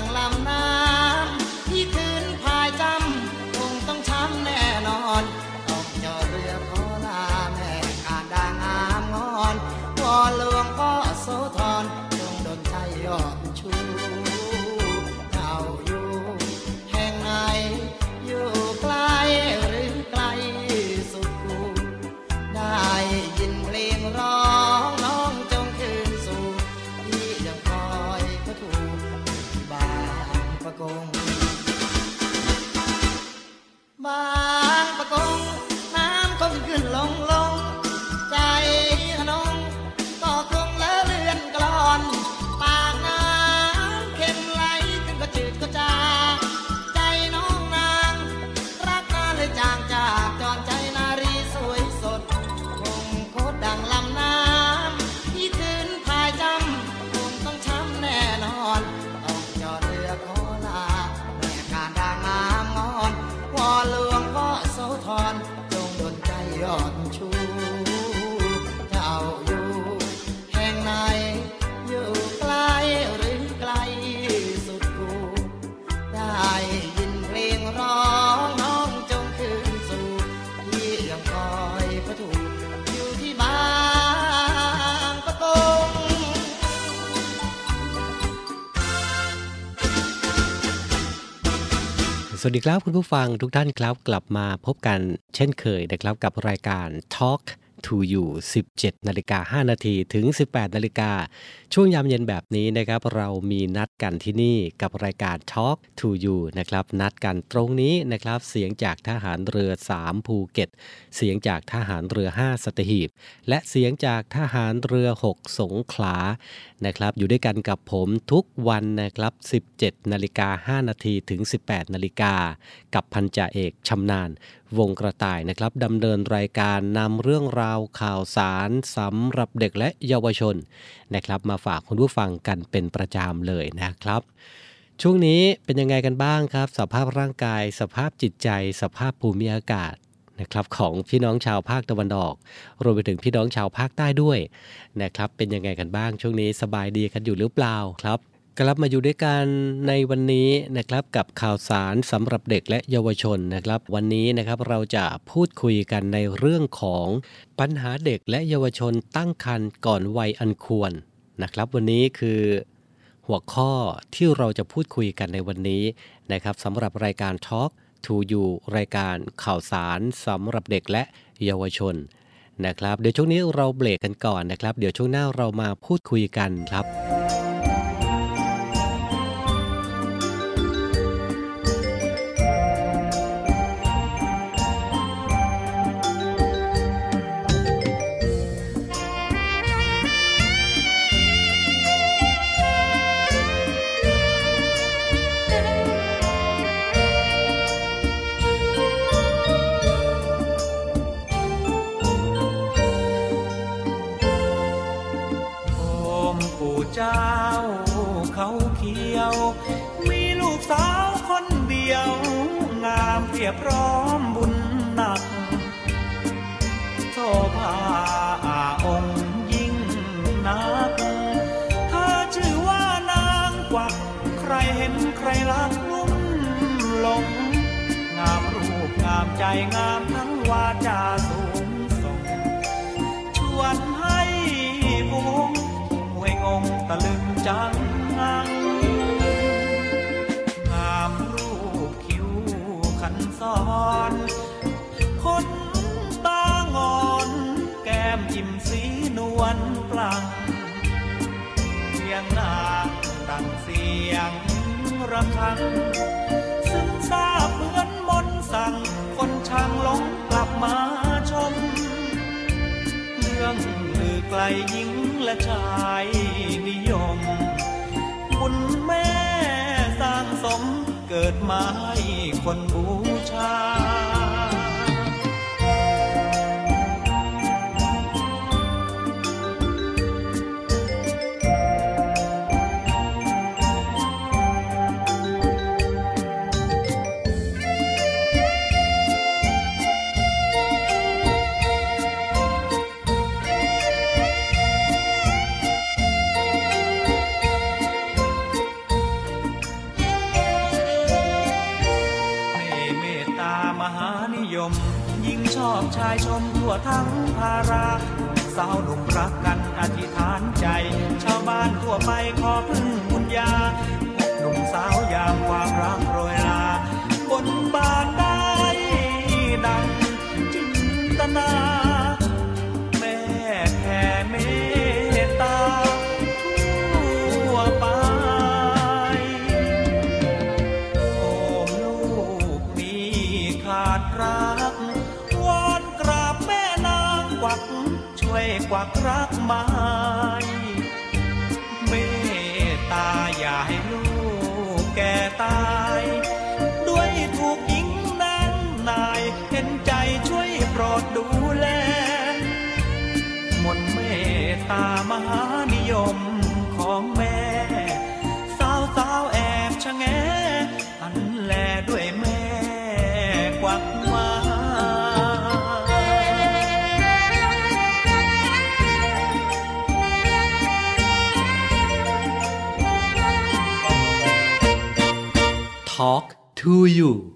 làng làm สวัสดีครับคุณผู้ฟังทุกท่านครับกลับมาพบกันเช่นเคยนะครับกับรายการ Talk to you 17นาฬิกา5นาทีถึง 18นาฬิกาช่วงยามเย็นแบบนี้นะครับ เรามีนัดกันที่นี่กับรายการ Talk to you นะครับ นัดกันตรงนี้นะครับ เสียงจากทหารเรือ 3 ภูเก็ต เสียงจากทหารเรือ 5 สัตหีบ และเสียงจากทหารเรือ 6 สงขลานะครับ อยู่ด้วยกันกับผมทุกวันนะครับ 17 นาฬิกา 5 นาทีถึง 18 นาฬิกา กับพันจ่าเอกชำนาญวงกระต่ายนะครับดำเนินรายการนำเรื่องราวข่าวสารสำหรับเด็กและเยาวชนนะครับ มาฝากคุณผู้ฟังกันเป็นประจำเลยนะครับช่วงนี้เป็นยังไงกันบ้างครับ สภาพร่างกาย สภาพจิตใจ สภาพภูมิอากาศ นะครับของพี่น้องชาวภาคตะวันออก รวมไปถึงพี่น้องชาวภาคใต้ด้วยนะครับเป็นยังไงกันบ้างช่วงนี้สบายดีกันอยู่หรือเปล่าครับกลับมาอยู่ด้วยกันในวันนี้นะครับกับข่าวสารสำหรับเด็กและเยาวชนนะครับ วันนี้นะครับเราจะพูดคุยกันในเรื่องของปัญหาเด็กและเยาวชนตั้งครรภ์ก่อนวัยอันควรนะครับ วันนี้คือหัวข้อที่เราจะพูดคุยกันในวันนี้นะครับสำหรับรายการ Talk to You รายการข่าวสารสำหรับเด็กและเยาวชนนะครับ เดี๋ยวช่วงนี้เราเบรกกันก่อนนะครับ เดี๋ยวช่วงหน้าเรามาพูดคุยกันครับ ยพร้อมบุญหนักโทภาอาองยิ่งนักเธอชื่อว่านางกวัก ใครเห็นใครลักลุ่มหลง งามรูปงามใจงามทั้งวาจาสูงส่ง ชวนให้ผู้งงวยงงตะลึงจัง ซึ่งทราบเหมือนมนสั่ง คนช่างลงกลับมาชม เรื่องลือไกลหญิงและชายนิยมคุณแม่สร้างสมเกิดมาให้คนบูชาายชมทั่วทั้งภาราสาวหนุ่มรักกันอธิษฐานใจ ชาวบ้านทั่วไปขอพึ่งบุญญาหนุ่มสาวยามความรักโรยลาบนบานได้ดังจินตนา to you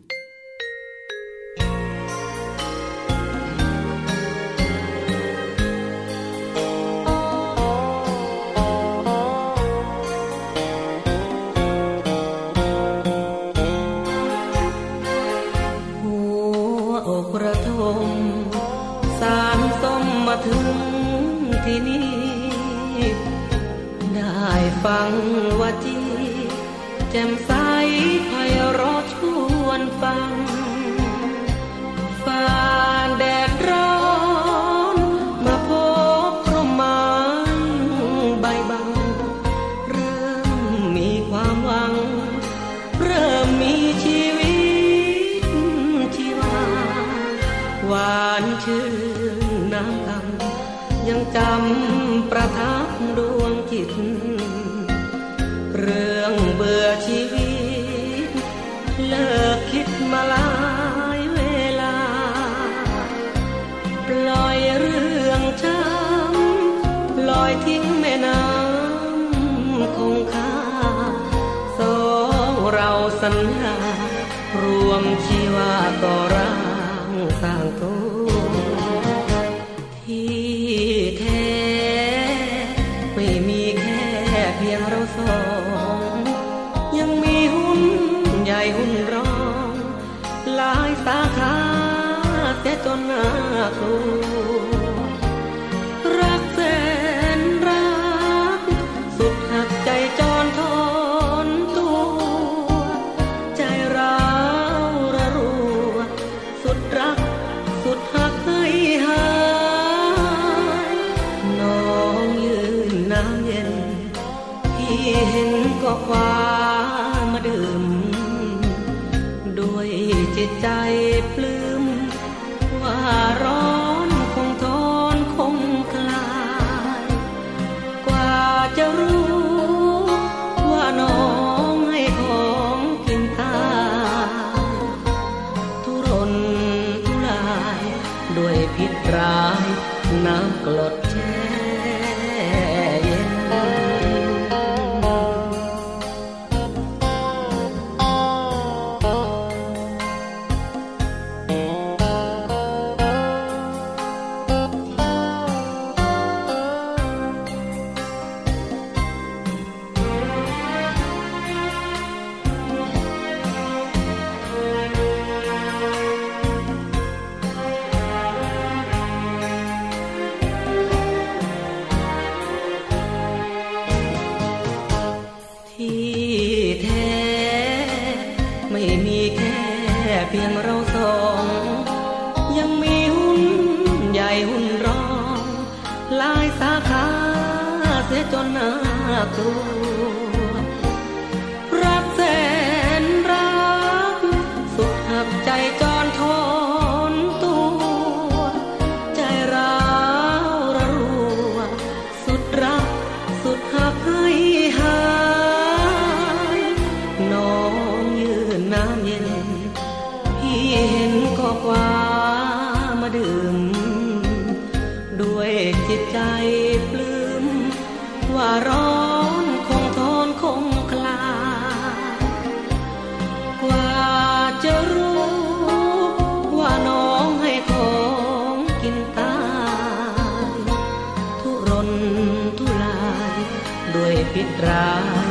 ตร้าย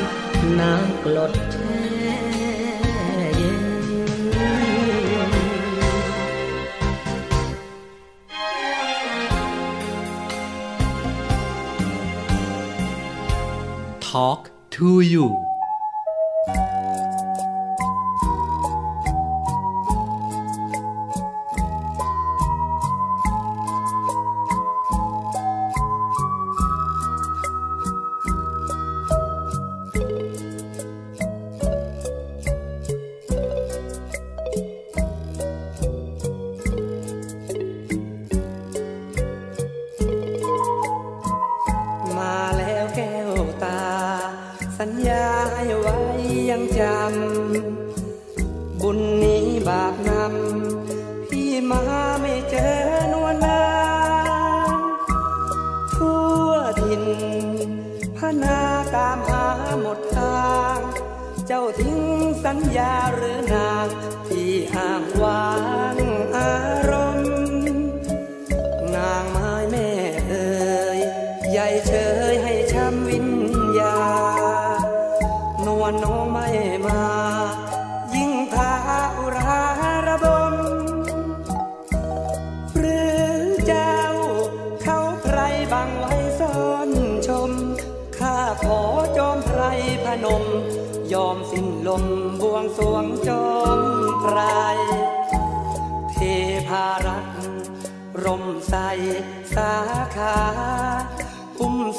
น้ำกลดแช่เย็นทอล์ก to you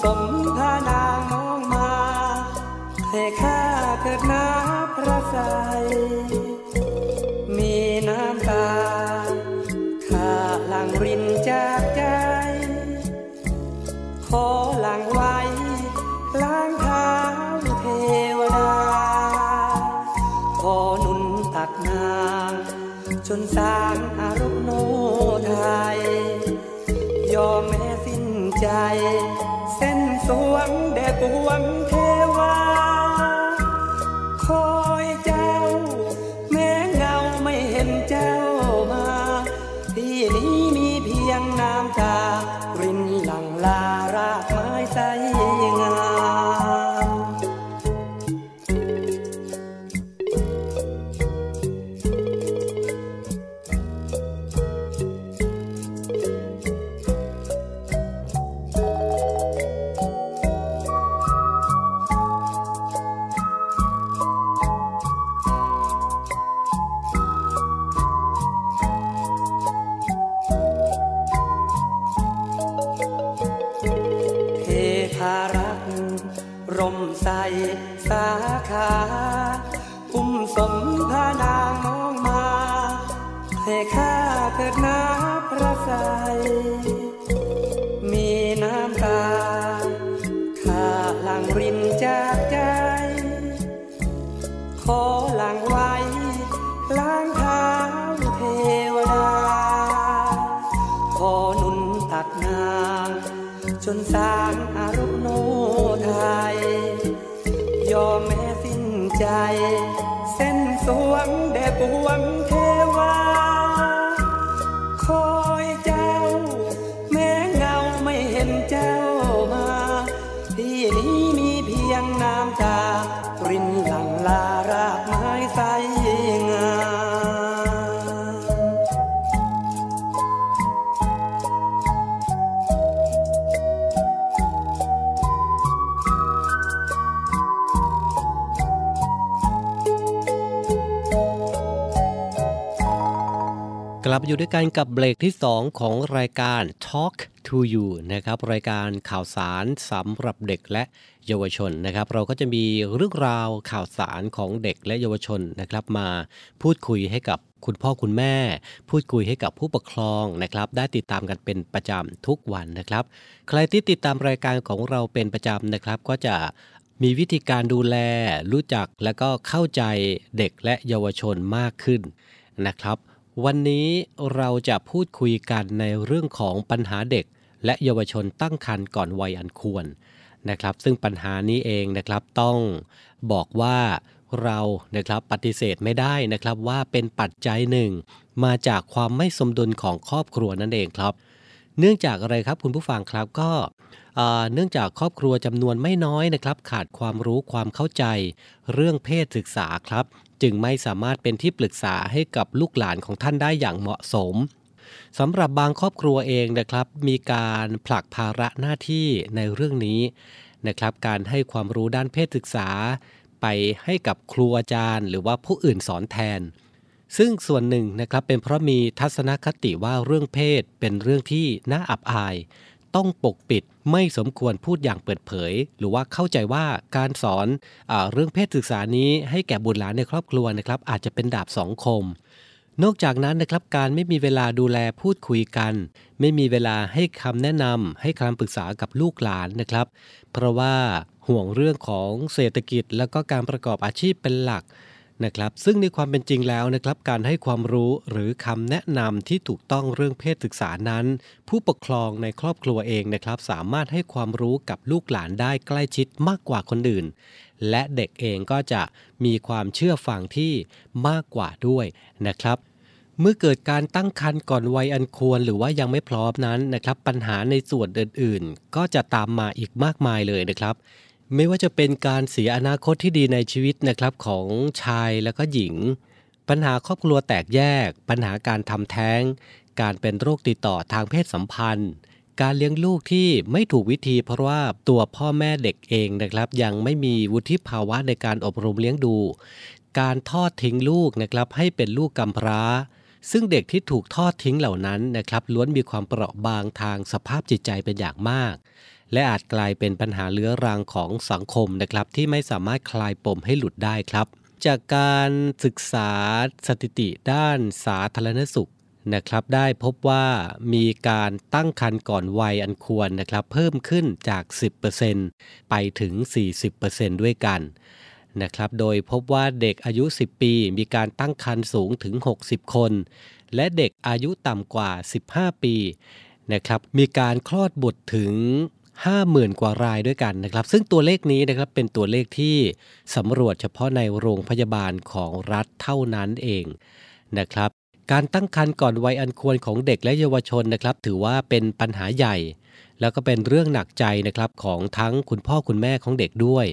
สนทนา ปวง วงเทวา คอยเจ้า แม้เงาไม่เห็นเจ้ามา ที่นี้มีเพียงน้ำตารินหลังลารากไม้ใส ลับมาอยู่ด้วยกันกับเบรกที่ 2 ของรายการ Talk to You นะครับรายการข่าวสารสำหรับเด็กและเยาวชนนะครับ เราก็จะมีเรื่องราวข่าวสารของเด็กและเยาวชนนะครับ มาพูดคุยให้กับคุณพ่อคุณแม่ พูดคุยให้กับผู้ปกครองนะครับ ได้ติดตามกันเป็นประจำทุกวันนะครับ ใครที่ติดตามรายการของเราเป็นประจำนะครับ ก็จะมีวิธีการดูแล รู้จักและก็เข้าใจเด็กและเยาวชนมากขึ้นนะครับ วันนี้เราจะพูดคุยกันในเรื่องของปัญหาเด็ก และเยาวชนตั้งครรภ์ก่อนวัยอันควรนะครับ ซึ่งปัญหานี้เองนะครับต้องบอกว่าเรานะครับปฏิเสธไม่ได้นะครับว่าเป็นปัจจัยหนึ่ง มาจากความไม่สมดุลของครอบครัวนั่นเองครับ เนื่องจากอะไรครับคุณผู้ฟังครับก็เนื่องจากครอบครัวจำนวนไม่น้อยนะครับ ขาดความรู้ความเข้าใจ เรื่องเพศศึกษาครับ จึงไม่สามารถเป็นที่ปรึกษาให้กับลูกหลานของท่านได้อย่างเหมาะสมสำหรับบางครอบครัวเองนะครับ มีการผลักภาระหน้าที่ในเรื่องนี้นะครับ การให้ความรู้ด้านเพศศึกษา ไปให้กับครูอาจารย์ หรือว่าผู้อื่นสอนแทน ซึ่งส่วนหนึ่งนะครับเป็นเพราะมีทัศนคติว่าเรื่องเพศเป็นเรื่องที่น่าอับอาย ต้องปกปิด ไม่สมควรพูดอย่างเปิดเผย หรือว่าเข้าใจว่าการสอนอเรื่องเพศศึกษานี้ให้แก่บุตรหลานในครอบครัวนะครับ อาจจะเป็นดาบสองคม นอกจากนั้นนะครับการไม่มีเวลาดูแลพูดคุยกัน ไม่มีเวลาให้คำแนะนำให้คำปรึกษากับลูกหลานนะครับ เพราะว่าห่วงเรื่องของเศรษฐกิจ แล้วก็การประกอบอาชีพเป็นหลัก นะครับซึ่งในความเป็นจริงแล้วนะครับการให้ความรู้หรือคำแนะนำที่ถูกต้องเรื่องเพศศึกษานั้น ผู้ปกครองในครอบครัวเองนะครับสามารถให้ความรู้กับลูกหลานได้ใกล้ชิดมากกว่าคนอื่น และเด็กเองก็จะมีความเชื่อฟังที่มากกว่าด้วยนะครับเมื่อเกิดการตั้งครรภ์ก่อนวัยอันควรหรือว่ายังไม่พร้อมนั้นนะครับ ปัญหาในส่วนอื่นๆ ก็จะตามมาอีกมากมายเลยนะครับ ไม่ว่าจะเป็นการเสียอนาคตที่ดีในชีวิตนะครับของชายและก็หญิง ปัญหาครอบครัวแตกแยก ปัญหาการทำแท้ง การเป็นโรคติดต่อทางเพศสัมพันธ์ การเลี้ยงลูกที่ไม่ถูกวิธีเพราะว่าตัวพ่อแม่เด็กเองนะครับ ยังไม่มีวุฒิภาวะในการอบรมเลี้ยงดู การทอดทิ้งลูกนะครับให้เป็นลูกกำพร้าซึ่งเด็กที่ถูกทอดทิ้งเหล่านั้นนะครับล้วนมีความเปราะบางทางสภาพจิตใจเป็นอย่างมาก และอาจกลายเป็นปัญหาเลื้อรังของสังคมนะครับ ที่ไม่สามารถคลายปมให้หลุดได้ครับ จากการศึกษาสถิติด้านสาธารณสุขนะครับได้พบว่ามีการตั้งครรภ์ก่อนวัยอันควรนะครับเพิ่มขึ้นจาก 10%ไปถึง 40%ด้วยกันนะครับ โดยพบว่าเด็กอายุ 10 ปีมีการตั้งครรภ์สูงถึง 60 คน และเด็กอายุต่ำกว่า 15 ปีนะครับมีการคลอดบุตรถึง 50,000 กว่ารายด้วยกันนะครับ ซึ่งตัวเลขนี้นะครับเป็นตัวเลขที่สำรวจเฉพาะในโรงพยาบาลของรัฐเท่านั้นเองนะครับ การตั้งครรภ์ก่อนวัยอันควรของเด็กและเยาวชนนะครับ ถือว่าเป็นปัญหาใหญ่ แล้วก็เป็นเรื่องหนักใจนะครับของทั้งคุณพ่อคุณแม่ของเด็กด้วย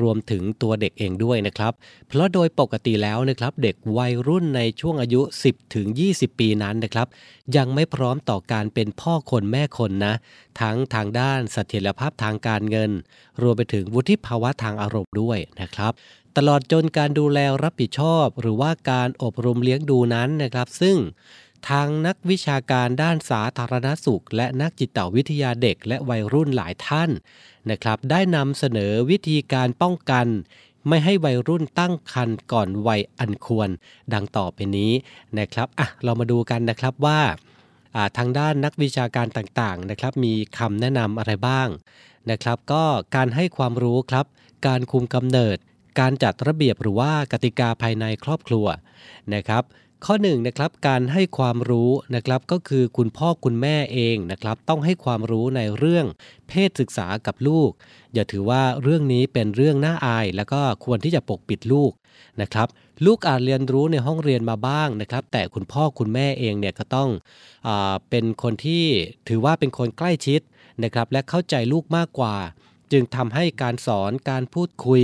รวมถึงตัวเด็กเองด้วยนะครับ เพราะโดยปกติแล้วนะครับเด็กวัยรุ่นในช่วงอายุ 10ถึง20 ปีนั้นนะครับ ยังไม่พร้อมต่อการเป็นพ่อคนแม่คนนะ ทั้งทางด้านเสถียรภาพทางการเงิน รวมไปถึงวุฒิภาวะทางอารมณ์ด้วยนะครับตลอดจนการดูแลรับผิดชอบ หรือว่าการอบรมเลี้ยงดูนั้นนะครับ ซึ่ง ทางนักวิชาการด้านสาธารณสุข และนักจิตวิทยาเด็กและวัยรุ่นหลายท่านนะครับ ได้นำเสนอวิธีการป้องกัน ไม่ให้วัยรุ่นตั้งครรภ์ก่อนวัยอันควร ดังต่อไปนี้นะครับอะเรามาดูกันนะครับว่าอ่าทางด้านนักวิชาการต่างๆนะครับ มีคำแนะนำอะไรบ้างนะครับ ก็การให้ความรู้ครับ การคุมกำเนิด การจัดระเบียบหรือว่ากติกาภายในครอบครัวนะครับ ข้อ1นนะครับการให้ความรู้นะครับก็คือคุณพ่อคุณแม่เองนะครับต้องให้ความรู้ในเรื่องเพศศึกษากับลูก อย่าถือว่าเรื่องนี้เป็นเรื่องน่าอาย แล้วก็ควรที่จะปกปิดลูกนะครับลูกอาจเรียนรู้ในห้องเรียนมาบ้างนะครับ แต่คุณพ่อคุณแม่เองเนี่ยก็ต้องอเป็นคนที่ถือว่าเป็นคนใกล้ชิดนะครับและเข้าใจลูกมากกว่า จึงทำให้การสอนการพูดคุย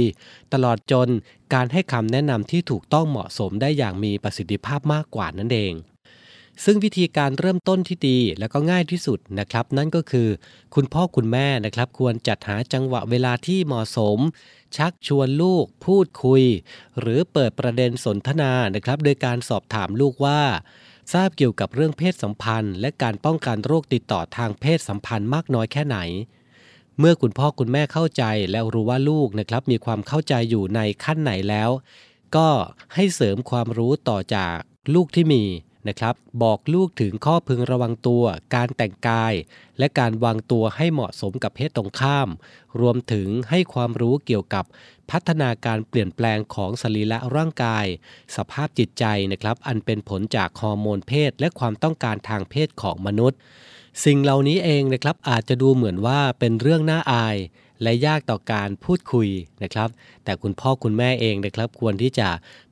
ตลอดจนการให้คำแนะนำที่ถูกต้องเหมาะสมได้อย่างมีประสิทธิภาพมากกว่านั่นเอง ซึ่งวิธีการเริ่มต้นที่ดีและก็ง่ายที่สุดนะครับ นั่นก็คือ คุณพ่อคุณแม่นะครับ ควรจัดหาจังหวะเวลาที่เหมาะสม ชักชวนลูก พูดคุย หรือเปิดประเด็นสนทนานะครับ โดยการสอบถามลูกว่าทราบเกี่ยวกับเรื่องเพศสัมพันธ์ และการป้องกันโรคติดต่อทางเพศสัมพันธ์มากน้อยแค่ไหน เมื่อคุณพ่อคุณแม่เข้าใจแล้วรู้ว่าลูกนะครับมีความเข้าใจอยู่ในขั้นไหนแล้ว ก็ให้เสริมความรู้ต่อจากลูกที่มีนะครับ บอกลูกถึงข้อพึงระวังตัว การแต่งกาย และการวางตัวให้เหมาะสมกับเพศตรงข้าม รวมถึงให้ความรู้เกี่ยวกับพัฒนาการเปลี่ยนแปลงของสรีระร่างกาย สภาพจิตใจนะครับ อันเป็นผลจากฮอร์โมนเพศ และความต้องการทางเพศของมนุษย์ สิ่งเหล่านี้เองนะครับอาจจะดูเหมือนว่าเป็นเรื่องน่าอาย และยากต่อการพูดคุยนะครับ แต่คุณพ่อคุณแม่เองนะครับ ควรที่จะ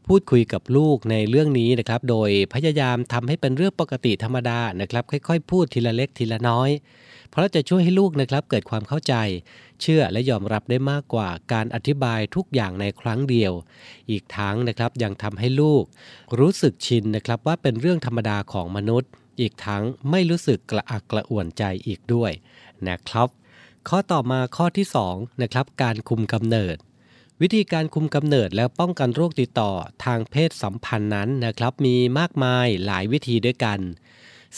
พูดคุยกับลูกในเรื่องนี้นะครับ โดยพยายามทำให้เป็นเรื่องปกติธรรมดานะครับ ค่อย ๆ พูดทีละเล็กทีละน้อย เพราะจะช่วยให้ลูกนะครับเกิดความเข้าใจ เชื่อและยอมรับได้มากกว่าการอธิบายทุกอย่างในครั้งเดียว อีกทั้งนะครับยังทำให้ลูก รู้สึกชินนะครับว่าเป็นเรื่องธรรมดาของมนุษย์ อีกทั้งไม่รู้สึกกระอักกระอ่วนใจอีกด้วยนะครับ ข้อต่อมาข้อที่2นะครับการคุมกำเนิด วิธีการคุมกำเนิดแล้วป้องกันโรคติดต่อทางเพศสัมพันธ์นั้นนะครับมีมากมายหลายวิธีด้วยกัน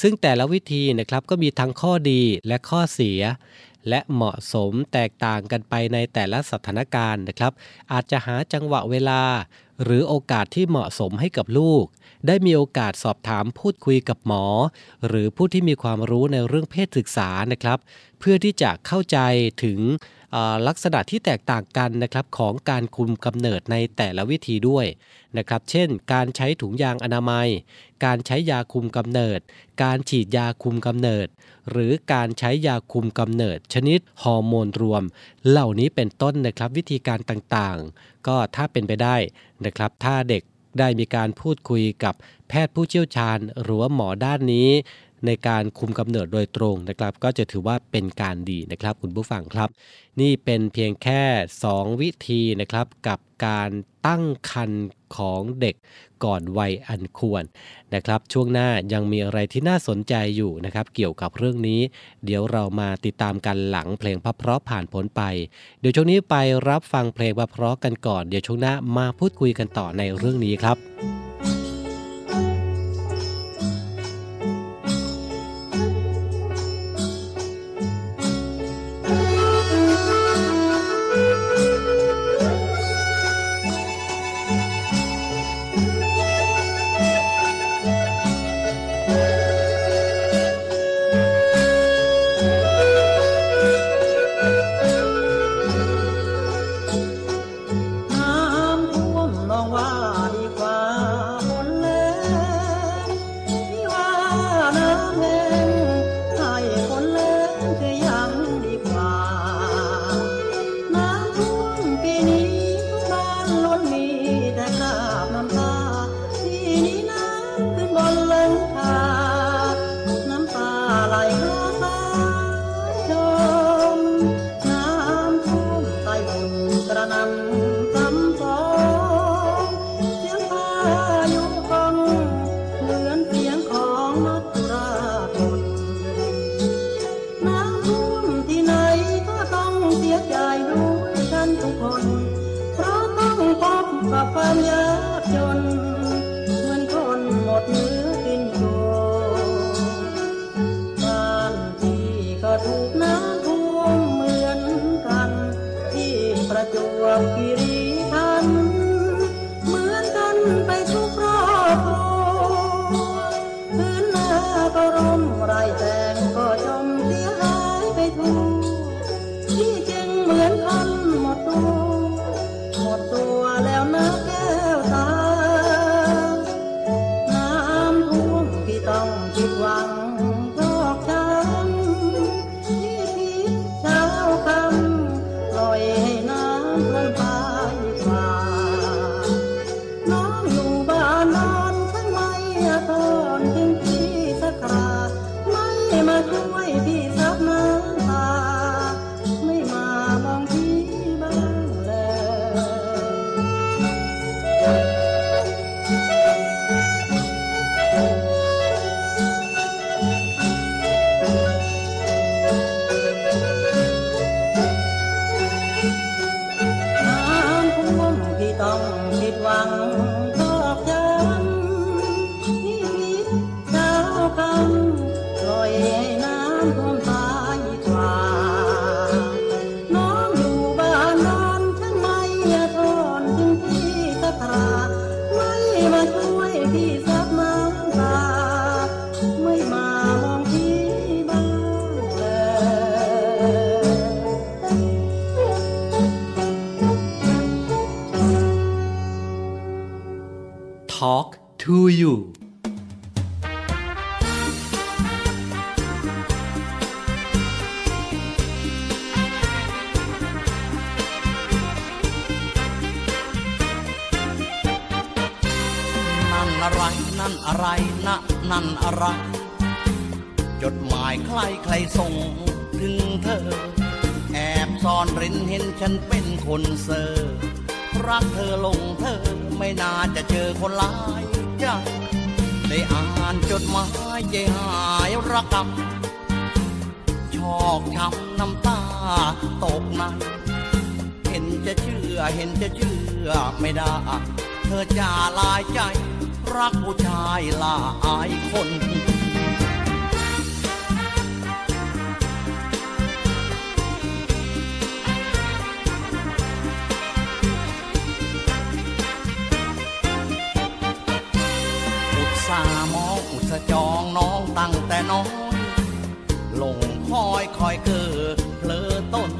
ซึ่งแต่ละวิธีนะครับก็มีทั้งข้อดีและข้อเสียและเหมาะสมแตกต่างกันไปในแต่ละสถานการณ์นะครับ อาจจะหาจังหวะเวลา หรือโอกาสที่เหมาะสมให้กับลูก ได้มีโอกาสสอบถามพูดคุยกับหมอ หรือผู้ที่มีความรู้ในเรื่องเพศศึกษานะครับ เพื่อที่จะเข้าใจถึงลักษณะที่แตกต่างกันนะครับของการคุมกำเนิดในแต่ละวิธีด้วยนะครับ เช่น การใช้ถุงยางอนามัย การใช้ยาคุมกำเนิด การฉีดยาคุมกำเนิด หรือการใช้ยาคุมกำเนิด ชนิดฮอร์โมนรวม เหล่านี้เป็นต้นนะครับวิธีการต่างๆ ก็ถ้าเป็นไปได้นะครับ ถ้าเด็ก ได้มีการพูดคุยกับแพทย์ผู้เชี่ยวชาญหรือว่าหมอด้านนี้ ในการคุมกำเนิดโดยตรงนะครับ ก็จะถือว่าเป็นการดีนะครับคุณผู้ฟังครับ นี่เป็นเพียงแค่ 2 วิธีนะครับกับการตั้งคันของเด็กก่อนวัยอันควรนะครับ ช่วงหน้ายังมีอะไรที่น่าสนใจอยู่นะครับ เกี่ยวกับเรื่องนี้ เดี๋ยวเรามาติดตามกันหลังเพลงพระเพราะผ่านผลไป เดี๋ยวช่วงนี้ไปรับฟังเพลงพระเพราะกันก่อน เดี๋ยวช่วงหน้ามาพูดคุยกันต่อในเรื่องนี้ครับ Thank you. สามองอุตสาห์จองน้องตั้งแต่น้อยลงคอยคอยเกิดเพลอต้น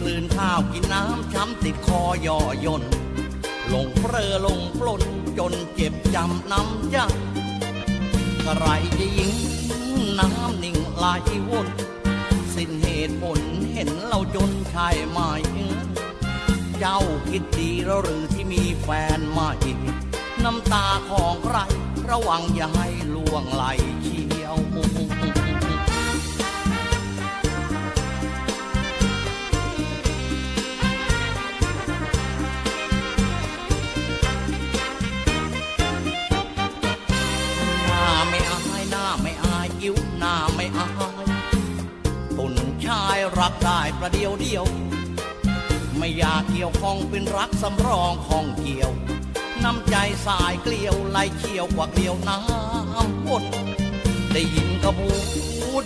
กลืนข้าวกินน้ำช้ำติดคอย่อย่นลงเพลอลงปล้นจนเจ็บจำน้ำใจใครจะยิงน้ำนิ่งไหลวนสิ้นเหตุผลเห็นเราจนชายไหมเจ้าคิดดีแล้วหรือที่มีแฟนใหม่น้ำตาของใคร ระวังอย่าให้ล่วงไหลเชียวหน้าไม่อายหน้าไม่อายยิ้วหน้าไม่อายตุนชายรักได้ประเดียวเดียว ไม่อยากเกี่ยวข้องเป็นรักสำรองของเกี่ยว น้ำใจสายเกลียวไหลเชี่ยวกว่าเกลียวน้ำวนได้ยินกระบู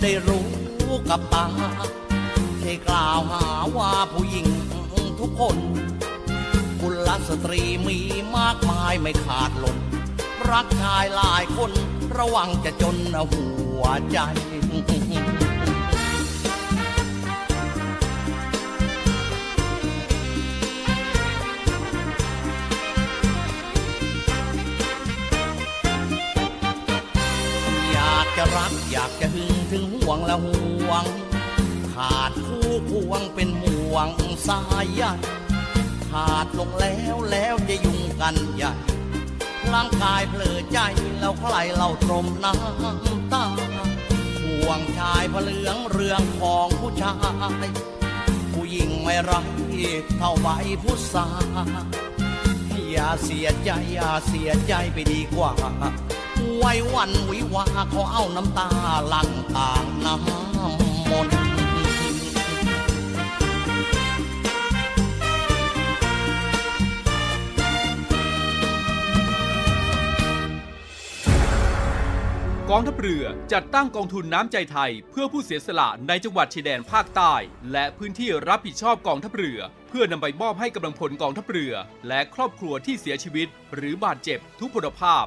ได้รู้กับตาใช่กล่าวหาว่าผู้หญิงทุกคนกุลสตรีมีมากมายไม่ขาดหล่นรักชายหลายคนระวังจะจนหัวใจ จะรักอยากจะหึงถึงห่วงและห่วง ขาดคู่ควงเป็นห่วงสายใยขาดลงแล้วแล้วจะยุ่งกันใหญ่ร่างกายเผลอใจแล้วใครเราตรมน้ำตาห่วงชายผเหลืองเรื่องของผู้ชาย ผู้หญิงไม่รักเท่าใบผู้สาอย่าเสียใจอย่าเสียใจไปดีกว่า ไว้วันวิวาขอเอาน้ำตาลังต่างน้ำมนกองทัพเรือจัดตั้งกองทุนน้ำใจไทย เพื่อผู้เสียสละในจังหวัดชายแดนภาคใต้ และพื้นที่รับผิดชอบกองทัพเรือ เพื่อนำไปมอบให้กำลังพลกองทัพเรือ และครอบครัวที่เสียชีวิต หรือบาดเจ็บทุกพลภาพ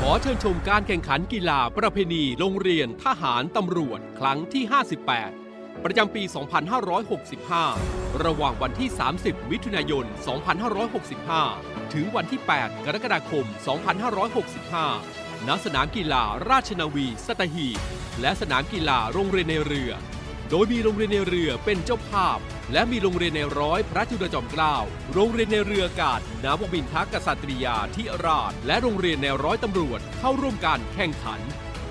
ขอเชิญชมการแข่งขันกีฬาประเพณีโรงเรียนทหารตำรวจครั้งที่ 58 ประจำปี 2565 ระหว่างวันที่ 30 มิถุนายน 2565 ถึงวันที่ 8 กรกฎาคม 2565 ณ สนามกีฬาราชนาวี สัตหีบและสนามกีฬาโรงเรียนในเรือ ดยมีโรงเรียนในเรือเป็นเจ้าภาพ และมีโรงเรียนในร้อยพระจุลจอมเกล้าโรงเรียนในเรือกาศนาวบินทักกษัตริยาธิราช และโรงเรียนในร้อยตำรวจเข้าร่วมการแข่งขัน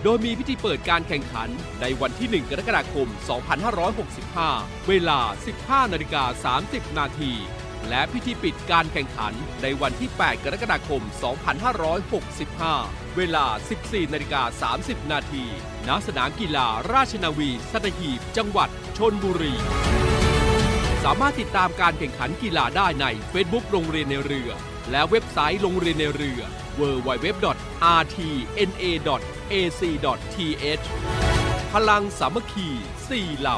โดยมีพิธีเปิดการแข่งขันในวันที่ 1 กรกฎาคม 2565 เวลา 15นาฬิกา30 นาทีและพิธีปิดการแข่งขันในวันที่ 8 กรกฎาคม 2565 เวลา 14นาฬิกา30 นาที ณสนามกีฬาราชนาวี สัตหีบ จังหวัดชนบุรี สามารถติดตามการแข่งขันกีฬาได้ใน Facebook โรงเรียนในเรือ และเว็บไซต์โรงเรียนในเรือ www.rtna.ac.th พลังสามัคคี4เหล่า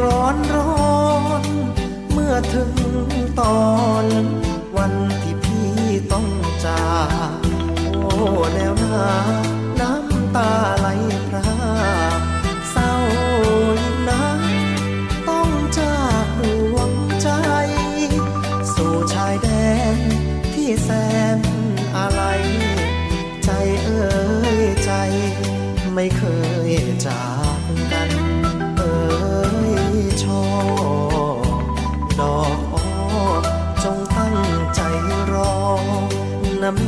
ร้อนร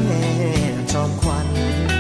แม่จอมควัน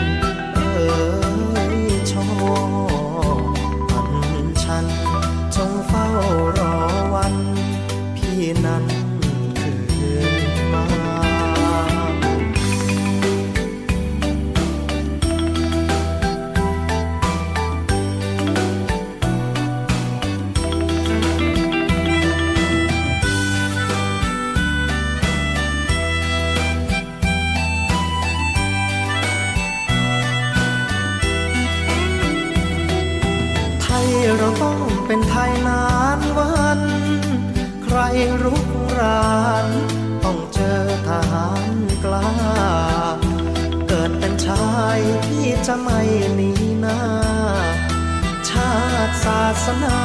สนา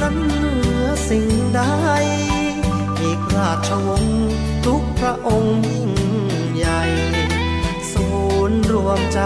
นั้นเหนือสิ่งใด อีกราชวงศ์ทุกพระองค์ยิ่งใหญ่ ศูนย์รวมใจ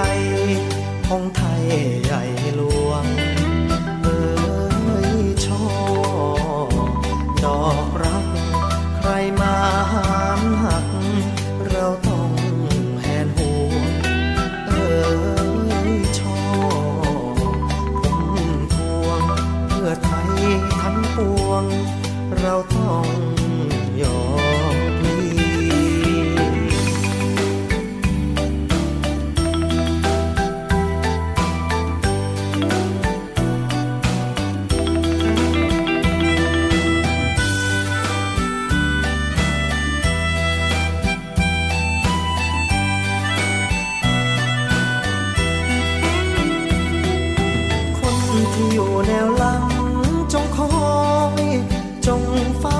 จง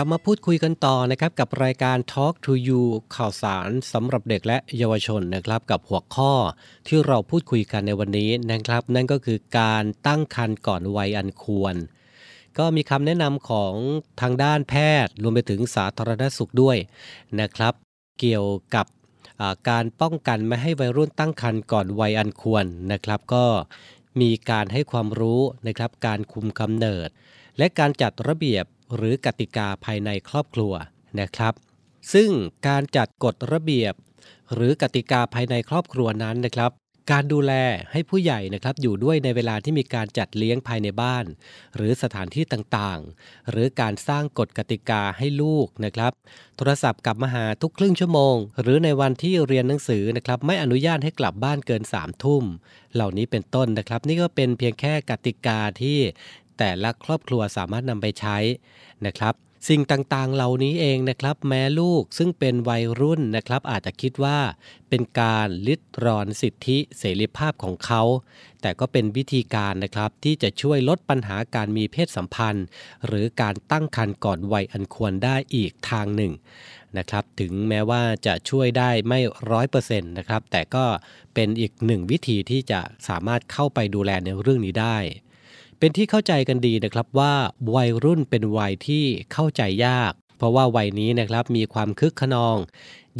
ลับมาพูดคุยกันต่อนะครับกับรายการ Talk to You ข่าวสารสำหรับเด็กและเยาวชนนะครับกับหัวข้อที่เราพูดคุยกันในวันนี้นะครับ นั่นก็คือการตั้งครรภ์ก่อนวัยอันควร ก็มีคำแนะนำของทางด้านแพทย์ รวมไปถึงสาธารณสุขด้วยนะครับ เกี่ยวกับการป้องกันไม่ให้วัยรุ่นตั้งครรภ์ก่อนวัยอันควรนะครับ ก็มีการให้ความรู้นะครับการคุมกำเนิด และการจัดระเบียบ หรือกติกาภายในครอบครัวนะครับ ซึ่งการจัดกฎระเบียบ หรือกติกาภายในครอบครัวนั้นนะครับ การดูแลให้ผู้ใหญ่นะครับอยู่ด้วยในเวลาที่มีการจัดเลี้ยงภายในบ้าน หรือสถานที่ต่างๆ หรือการสร้างกฎกติกาให้ลูกนะครับ โทรศัพท์กลับมาหาทุกครึ่งชั่วโมง หรือในวันที่เรียนหนังสือนะครับไม่อนุญาตให้กลับบ้านเกิน3ามทุ่ม เหล่านี้เป็นต้นนะครับ นี่ก็เป็นเพียงแค่กติกาที่ แต่ละครอบครัวสามารถนำไปใช้นะครับ สิ่งต่างๆ เหล่านี้เองนะครับ แม้ลูกซึ่งเป็นวัยรุ่นนะครับ อาจจะคิดว่าเป็นการลิดรอนสิทธิเสรีภาพของเขา แต่ก็เป็นวิธีการนะครับที่จะช่วยลดปัญหาการมีเพศสัมพันธ์ หรือการตั้งครรภ์ก่อนวัยอันควรได้อีกทางหนึ่งนะครับถึงแม้ว่าจะช่วยได้ไม่ร้อยเปอร์เซ็นต์นะครับแต่ก็เป็นอีกหนึ่งวิธีที่จะสามารถเข้าไปดูแลในเรื่องนี้ได้ เป็นที่เข้าใจกันดีนะครับว่าวัยรุ่นเป็นวัยที่เข้าใจยาก เพราะว่าวัยนี้นะครับมีความคึกขนอง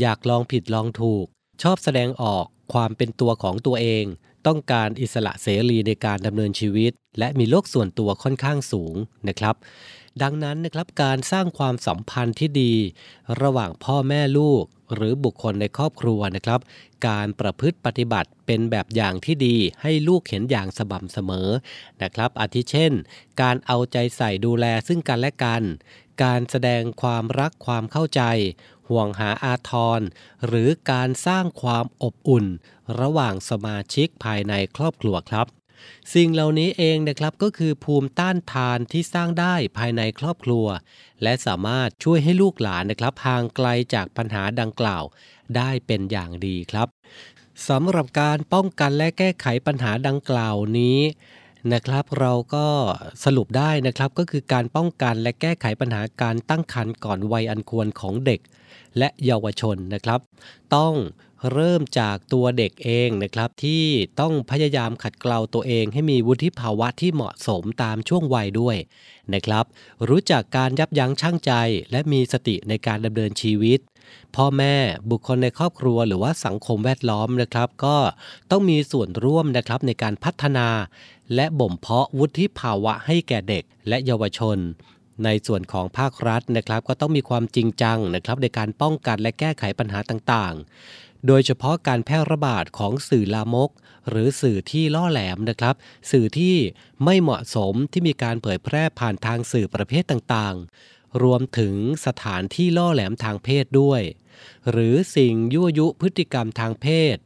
อยากลองผิดลองถูก ชอบแสดงออกความเป็นตัวของตัวเอง ต้องการอิสระเสรีในการดำเนินชีวิต และมีโลกส่วนตัวค่อนข้างสูงนะครับ ดังนั้นนะครับการสร้างความสัมพันธ์ที่ดี ระหว่างพ่อแม่ลูก หรือบุคคลในครอบครัวนะครับ การประพฤติปฏิบัติเป็นแบบอย่างที่ดีให้ลูกเห็นอย่างสม่ำเสมอนะครับ อาทิเช่น การเอาใจใส่ดูแลซึ่งกันและกัน การแสดงความรักความเข้าใจ ห่วงหาอาทร หรือการสร้างความอบอุ่น ระหว่างสมาชิกภายในครอบครัวครับ สิ่งเหล่านี้เองนะครับก็คือภูมิต้านทานที่สร้างได้ภายในครอบครัว และสามารถช่วยให้ลูกหลานนะครับห่างไกลจากปัญหาดังกล่าว ได้เป็นอย่างดีครับสำหรับการป้องกันและแก้ไขปัญหาดังกล่าวนี้นะครับเราก็สรุปได้นะครับก็คือการป้องกันและแก้ไขปัญหาการตั้งครรภ์ก่อนวัยอันควรของเด็ก และเยาวชนนะครับ ต้อง เริ่มจากตัวเด็กเองนะครับ ที่ต้องพยายามขัดเกลาตัวเองให้มีวุฒิภาวะที่เหมาะสมตามช่วงวัยด้วยนะครับ รู้จักการยับยั้งชั่งใจ และมีสติในการดำเนินชีวิต พ่อแม่บุคคลในครอบครัวหรือว่าสังคมแวดล้อมนะครับ ก็ต้องมีส่วนร่วมนะครับในการพัฒนา และบ่มเพาะวุฒิภาวะให้แก่เด็กและเยาวชนในส่วนของภาครัฐนะครับ ก็ต้องมีความจริงจังนะครับในการป้องกันและแก้ไขปัญหาต่างๆ โดยเฉพาะการแพร่ระบาดของสื่อลามก หรือสื่อที่ล่อแหลมนะครับ สื่อที่ไม่เหมาะสมที่มีการเผยแพร่ผ่านทางสื่อประเภทต่างๆ รวมถึงสถานที่ล่อแหลมทางเพศด้วย หรือสิ่งยั่วยุพฤติกรรมทางเพศ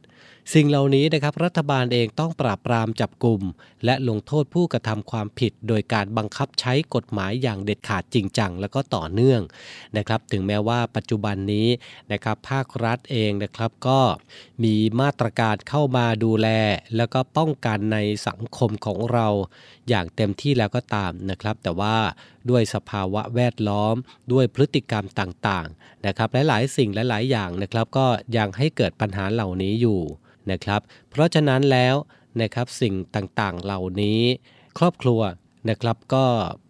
สิ่งเหล่านี้นะครับรัฐบาลเองต้องปราบปรามจับกลุ่ม และลงโทษผู้กระทำความผิด โดยการบังคับใช้กฎหมายอย่างเด็ดขาดจริงจังแล้วก็ต่อเนื่องนะครับ ถึงแม้ว่าปัจจุบันนี้นะครับภาครัฐเองนะครับก็มีมาตรการเข้ามาดูแล แล้วก็ป้องกันในสังคมของเราอย่างเต็มที่แล้วก็ตามนะครับ แต่ว่าด้วยสภาวะแวดล้อม ด้วยพฤติกรรมต่างๆนะครับหลายๆ สิ่งหลายๆอย่างนะครับก็ยังให้เกิดปัญหาเหล่านี้อยู่ นะครับ เพราะฉะนั้นแล้วนะครับสิ่งต่างๆเหล่านี้ ครอบครัวนะครับก็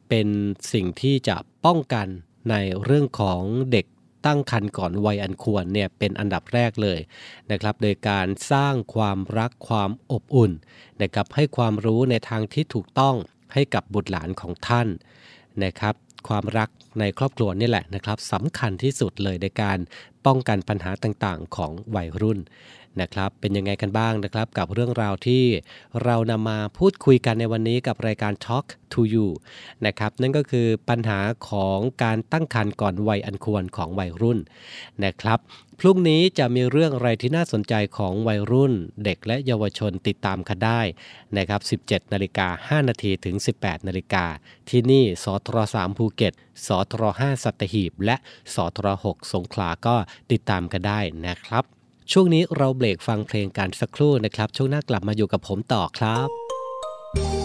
เป็นสิ่งที่จะป้องกันในเรื่องของเด็กตั้งครรภ์ก่อนวัยอันควรเนี่ยเป็นอันดับแรกเลยนะครับ โดยการสร้างความรักความอบอุ่นนะครับให้ความรู้ในทางที่ถูกต้องให้กับบุตรหลานของท่านนะครับ ความรักในครอบครัวนี่แหละนะครับสำคัญที่สุดเลยในการป้องกันปัญหาต่างๆ ของวัยรุ่น นะครับ เป็นยังไงกันบ้างนะครับ กับเรื่องราวที่เรานำมาพูดคุยกันในวันนี้กับรายการ Talk to You นะครับ นั่นก็คือปัญหาของการตั้งครรภ์ก่อนวัยอันควรของวัยรุ่นนะครับ พรุ่งนี้จะมีเรื่องอะไรที่น่าสนใจของวัยรุ่น เด็กและเยาวชนติดตามกันได้นะครับ 17 นาฬิกา 5 นาทีถึง 18 นาฬิกา ที่นี่สทร3ภูเก็ตสทร5สัตหีบ และสทร6สงขลาก็ติดตามกันได้นะครับ ช่วงนี้เราเบรกฟังเพลงกันสักครู่นะครับ ช่วงหน้ากลับมาอยู่กับผมต่อครับ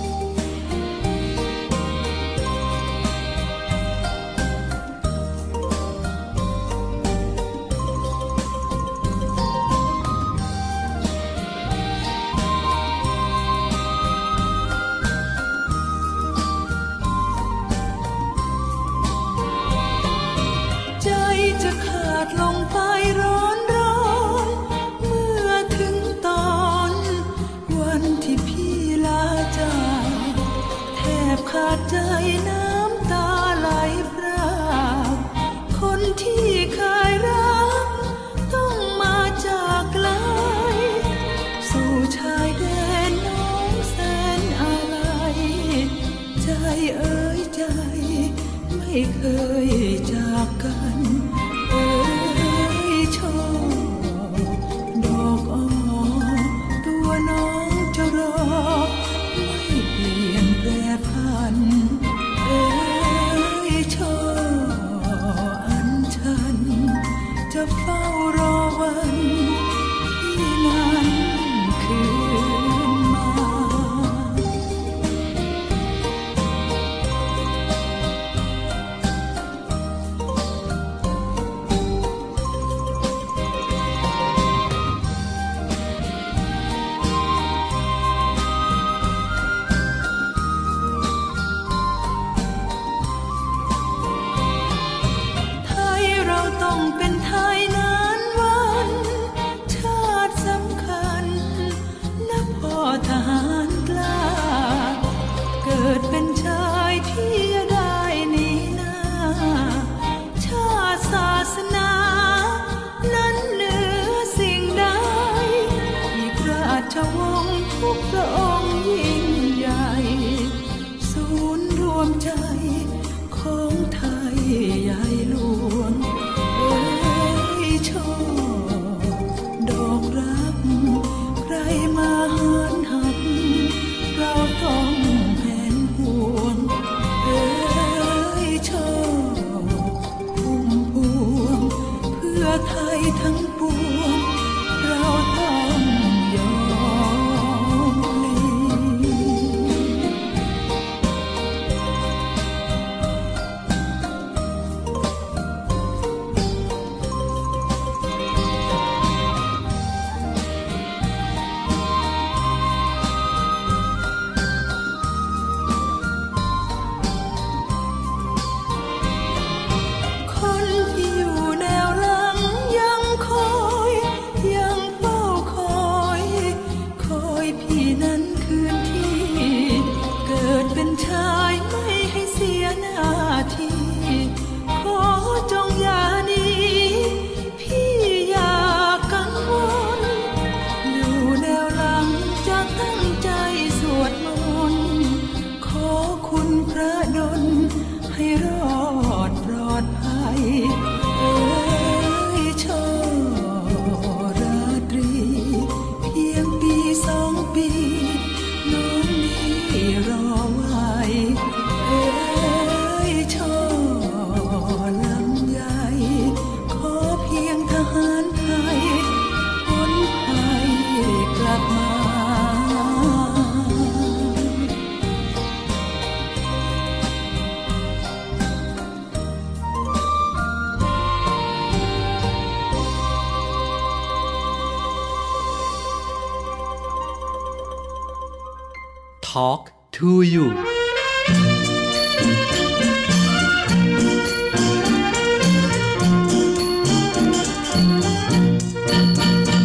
Talk to You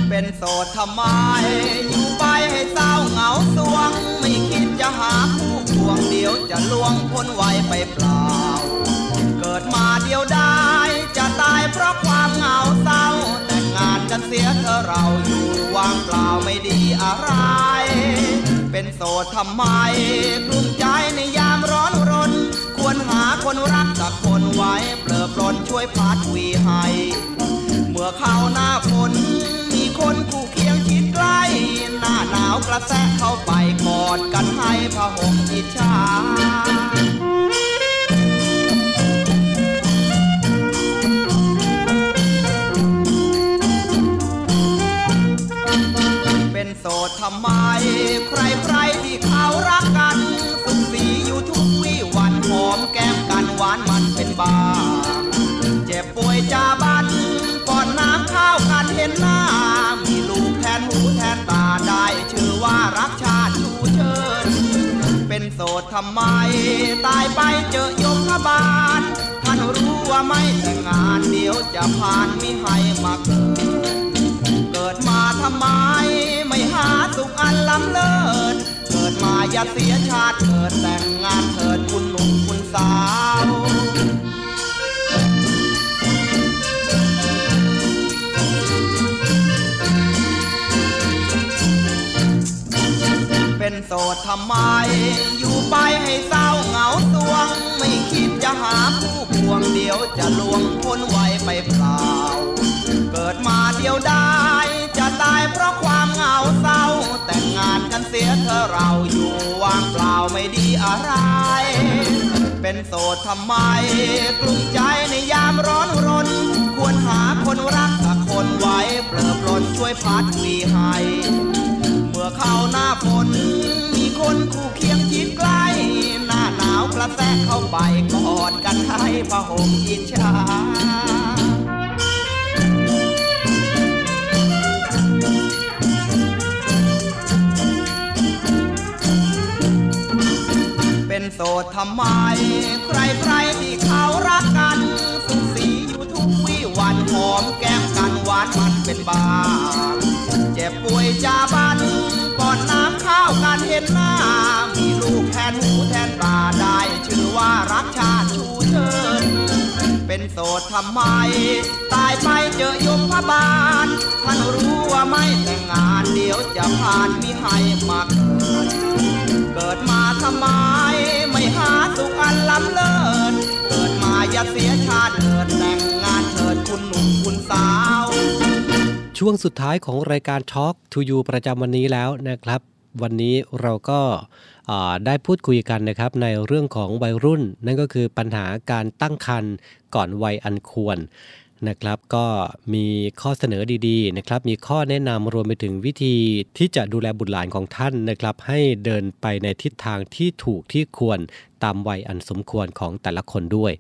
เป็นโสดทำไม อยู่ไปให้เศร้าเหงาสวง ไม่คิดจะหาคู่ควงเดียวจะล่วงพ้นไวไปเปล่า เกิดมาเดียวได้ จะตายเพราะความเหงาเศร้า แต่งงานกันเสียเธอเราอยู่ว่างเปล่าไม่ดีอะไร เป็นโสดทำไมกลุ้มใจในยามร้อนรน ควรหาคนรักสักคนไว้เปลือปลนช่วยพาดวีให้ เมื่อเข้าหน้าฝนมีคนคู่เคียงชิดใกล้หน้าหนาวกระแทกเข้าไปกอดกันให้พะห่มอิจฉา สดทำไม ใครใครที่เขารักกันสุขสีอยู่ทุกวี่วันหอมแก้มกันหวานมันเป็นบาเจ็บป่วยจาบันก่อนน้ำข้าวกันเห็นหน้า มีลูกแทนหูแทนตาได้ชื่อว่ารักชาติชูเชิญ เป็นโสดทำไม ตายไปเจอยมพบาลท่านรู้ว่าไม่แต่งงานเดี๋ยวจะผ่านมิให้มาเกิด เกิดมาทำไม ไม่หาสุขอันล้ำเลิศเกิดมาอย่าเสียชาติเกิดแต่งงานเถิดคุณหนุ่มคุณสาวเป็นโสดทำไม อยู่ไปให้เศร้าเหงาสวง ไม่คิดจะหาคู่ควงเดียวจะลวงพ้นไว้ไปเปล่า เกิดมาเดียวได้ จะตายเพราะความเหงาเศร้า แต่งงานกันเสียเธอเราอยู่ว่างเปล่าไม่ดีอะไร เป็นโสดทำไม กลุ้มใจในยามร้อนรน ควรหาคนรักสักคนไว้เปลือปลนช่วยพัดวีให้ เมื่อเข้าหน้าฝนมีคนคู่เคียงชิดใกล้หน้าหนาวกระแทกเข้าไปกอดกันให้พะห่มอิจฉา โสดทำไม ใครใครที่เขารักกัน สุขสีอยู่ทุกวี่วันหอมแก้มกันหวานมันเป็นบ้าเจ็บป่วยจาบันก่อนน้ำข้าวกันเห็นหน้า มีลูกแทนหูแทนตาได้ชื่อว่ารักชาติชูเชิญเป็นโสดทำไม ตายไปเจอยมพบาลท่านรู้ว่าไม่แต่งงานเดี๋ยวจะผ่านมิให้มาเกิด เกิดมาทำไม ไม่หาสุขอันล้ำเลิศเกิดมาอย่าเสียชาติเกิดแต่งงานเถิดคุณหนุ่มคุณสาว ช่วงสุดท้ายของรายการ Talk to You ประจำวันนี้แล้วนะครับ วันนี้เราก็ได้พูดคุยกันนะครับในเรื่องของวัยรุ่น นั่นก็คือปัญหาการตั้งครรภ์ก่อนวัยอันควร นะครับก็มีข้อเสนอดีๆนะครับมีข้อแนะนำรวมไปถึงวิธีที่จะดูแลบุตรหลานของท่านนะครับ ให้เดินไปในทิศทางที่ถูกที่ควรตามวัยอันสมควรของแต่ละคนด้วย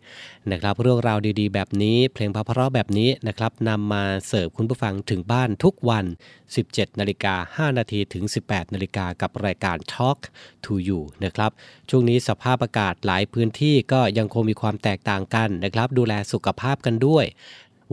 นะครับเรื่องราวดีๆ แบบนี้เพลงเพราะแบบนี้นะครับนำมาเสิร์ฟคุณผู้ฟังถึงบ้านทุกวัน 17นาฬิกา5นาทีถึง 18นาฬิกากับรายการ Talk to You นะครับช่วงนี้สภาพอากาศหลายพื้นที่ก็ยังคงมีความแตกต่างกันนะครับ ดูแลสุขภาพกันด้วย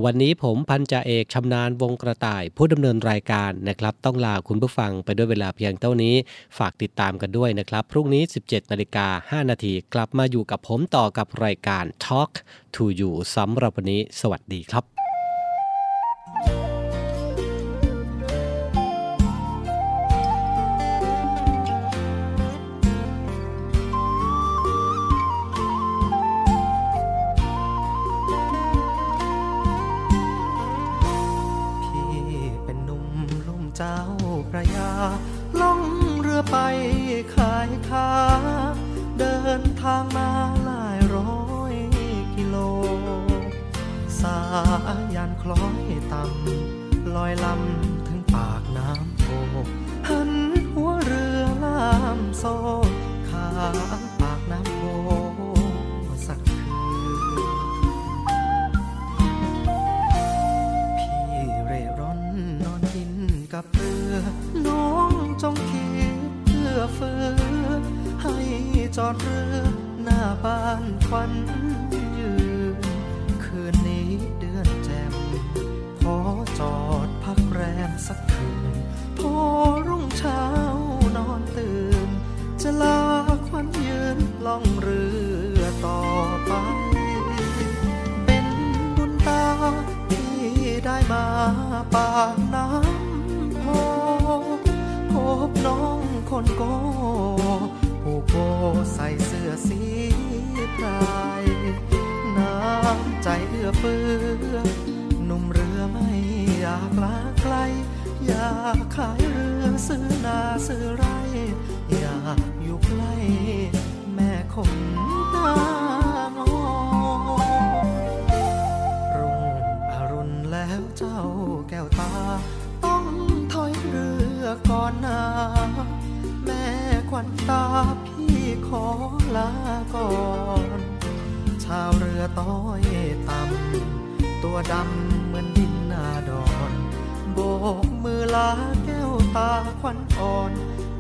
วันนี้ผมพันจ่าเอกชำนาญวงกระต่ายผู้ดำเนินรายการนะครับ ต้องลาคุณผู้ฟังไปด้วยเวลาเพียงเท่านี้ ฝากติดตามกันด้วยนะครับ พรุ่งนี้ 17นาฬิกา5นาทีกลับมาอยู่กับผมต่อกับรายการ Talk to You สำหรับวันนี้ สวัสดีครับ โซข้าปากน้ำโพสักคืน พี่เร่ร่อนนอนกินกับเรือ น้องจงคิดเพื่อฟื้นอนเรือหน้าบ้านควันยืน คืนนี้เดือนแจ่มขอจอดพักแรมสักคืน พอรุ่งเช้านอนตื่น จะลาควันยืนล่องเรือต่อไป เป็นบุญตาที่ได้มาปากน้ำโพพบน้องคนโกผู้โกใส่เสื้อสีพรายน้ำใจเอื้อเฟื้อหนุ่มเรือไม่อยากลาไกล อยากขายเรือซื้อนาซื้อไรอยาก ใกล้แม่คงตางอรุ่งอรุณแล้วเจ้าแก้วตา ต้องถอยเรือก่อนนาแม่ควันตาพี่ขอลาก่อน ชาวเรือต้อยต่ำตัวดำเหมือนดินนาดอนโบกมือลาแก้วตาควันอ่อน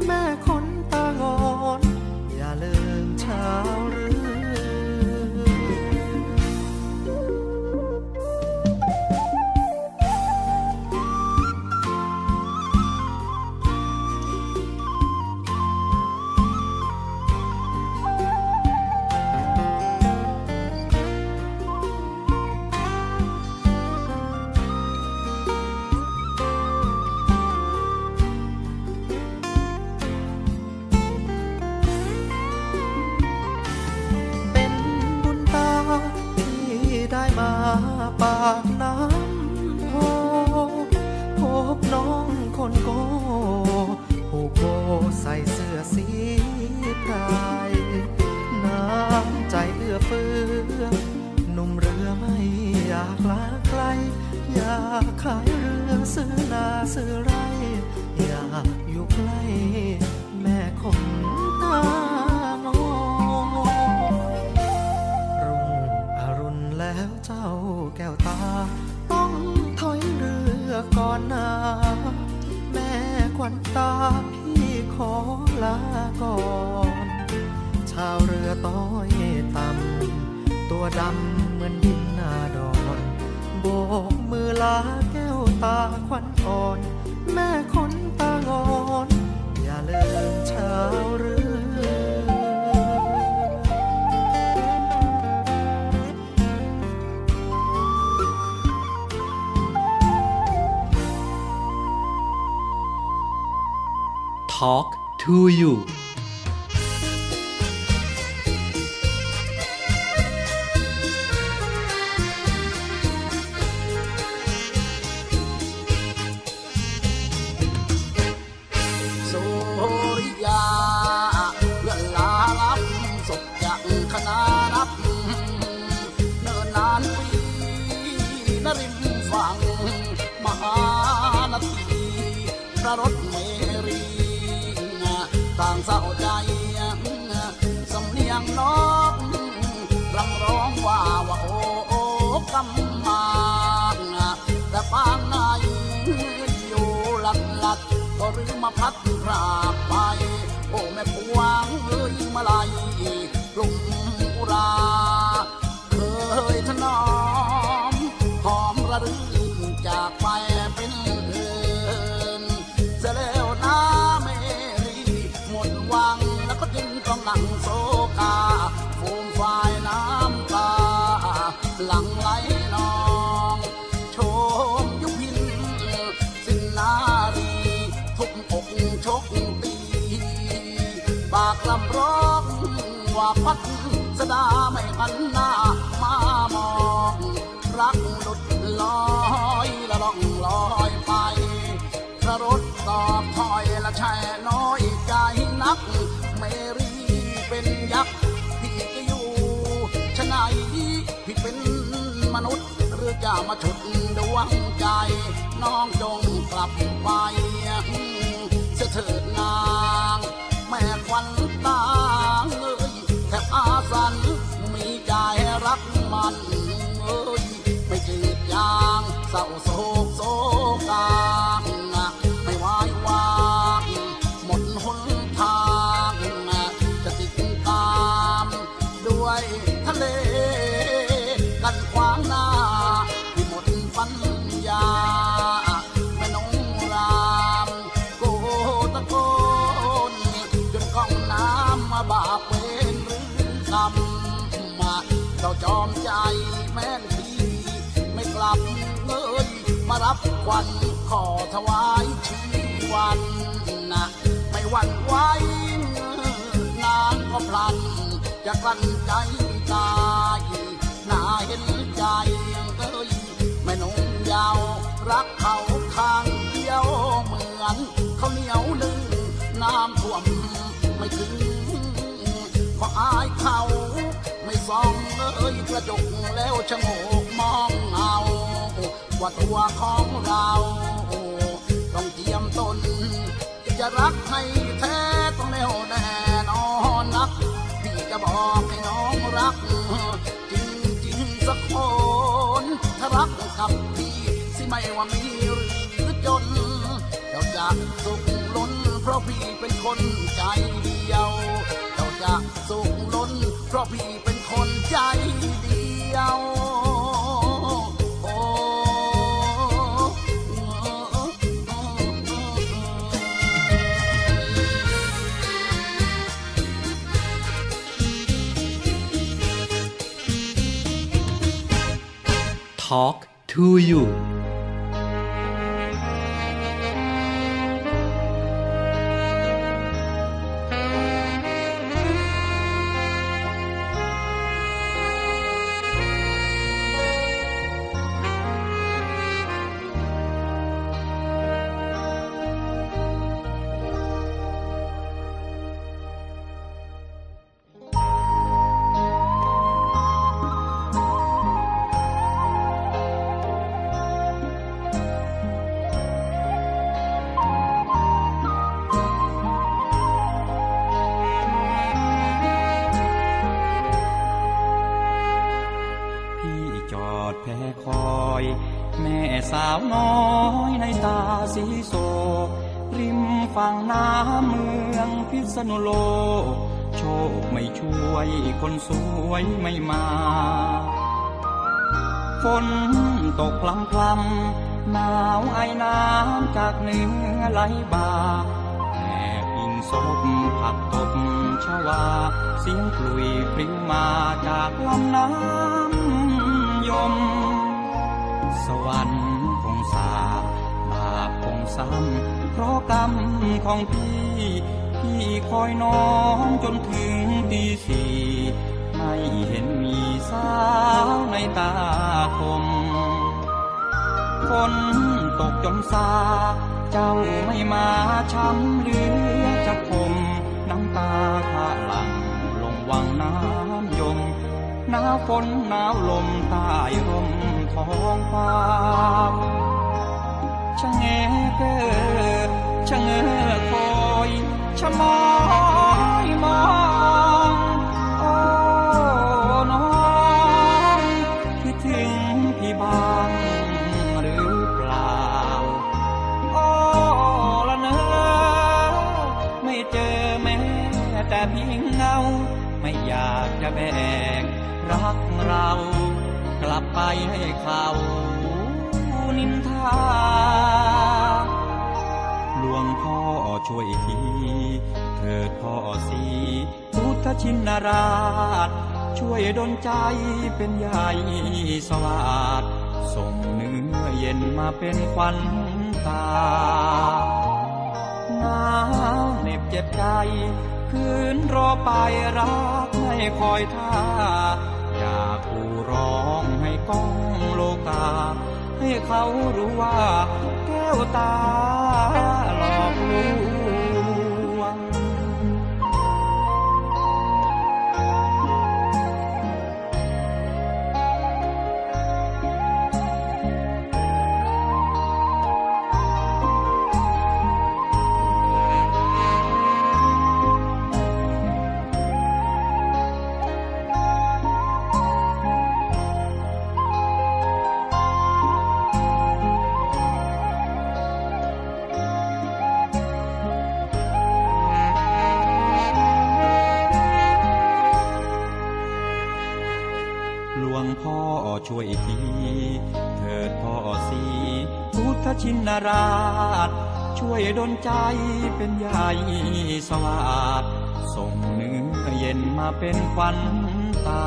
แม่คน ตางอน อย่าลืมชาวเรือ ซื้อไร อยากอยู่ใกล้แม่คงตางอรุ่งอรุณแล้วเจ้าแก้วตา ต้องถอยเรือก่อนนา แม่ควันตาพี่ขอลาก่อน ชาวเรือต้อยต่ำตัวดำเหมือนดินนาดอนโบกมือลา อ่อน แม่คนตางอน อย่าลืมชาเรือ Talk to you องรำร้องว่าว่าโอ้โอ้กำมาแต่ปางนายอยู่หลักหลักก็รื้อมาพัดพราบไป โอ้แม่ปวงเอ้ยมาลายาไม่หันหน้ามามอง รักหลุดลอยละล่องลอยไปพระรถตอบถอยละแช่น้อยใจนักเมรีเป็นยักษ์พี่จะอยู่ชะไหนพี่เป็นมนุษย์หรือจะมาฉุดดวงใจ น้องจงกลับไปเสียเถิดนาง แม่ควันางเควันขอถวายชีวันนะไม่หวั่นไหวนางก็พลัน จะกลั้นใจตายน่าเห็นใจเอ้ยแม่นงยาว รักเขาข้างเดียวเหมือนเขาเหนียวนึ่งน้ำท่วมไม่ถึงเพราะอายเขา ไม่ส่องเอ้ยกระจกแล้วชะโงกมองเอา ว่าตัวของเราต้องเจียมตนจะรักให้แท้ต้องแน่วแน่นอนนักพี่จะบอกให้น้องรัก จริงจริงสักคนถ้ารักกับพี่สิไม่ว่ามีหรือจนเจ้าจะสุขล้น เพราะพี่เป็นคนใจเดียวเจ้าจะสุขล้น เพราะพี่เป็นคนใจเดียว Talk to you จากเหนือไหลบาแอบอิงศพผักตบชวา เสียงกลุยพริ้วมาจากลำน้ำยม สวรรค์คงสาบาปคงซ้ำเพราะกรรมของพี่ พี่คอยน้องจนถึงตีสี่ไม่เห็นมีสาวในตาคม จนซาเจ้าไม่มาช้ำเหลือจะคมน้ำตาข้าหลังลงวังน้ำยมหนาวฝนหนาวลมใต้ร่มท้องฟ้าชะเงเกอชะเงอคอยชะมอง แบกรักเรา กลับไปให้เขานินทาหลวงพ่อช่วยทีเถิดพ่อสีพุทธชินราช ช่วยดลใจเป็นใหญ่สวาดส่งเนื้อเย็นมาเป็นควันตาหนาวเหน็บเจ็บใจ คืนรอไปรักไม่คอยท่า อยากกูร้องให้ก้องโลกา ให้เขารู้ว่าแก้วตา ช่วยดลใจเป็นใหญ่สวาดส่งเนื้อเย็นมาเป็นควันตา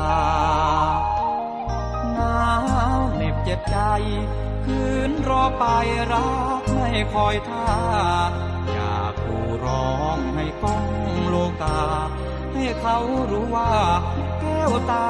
หนาวเหน็บเจ็บใจ คืนรอไปรักไม่คอยท่า อยากกูร้องให้ก้องโลกา ให้เขารู้ว่าแก้วตา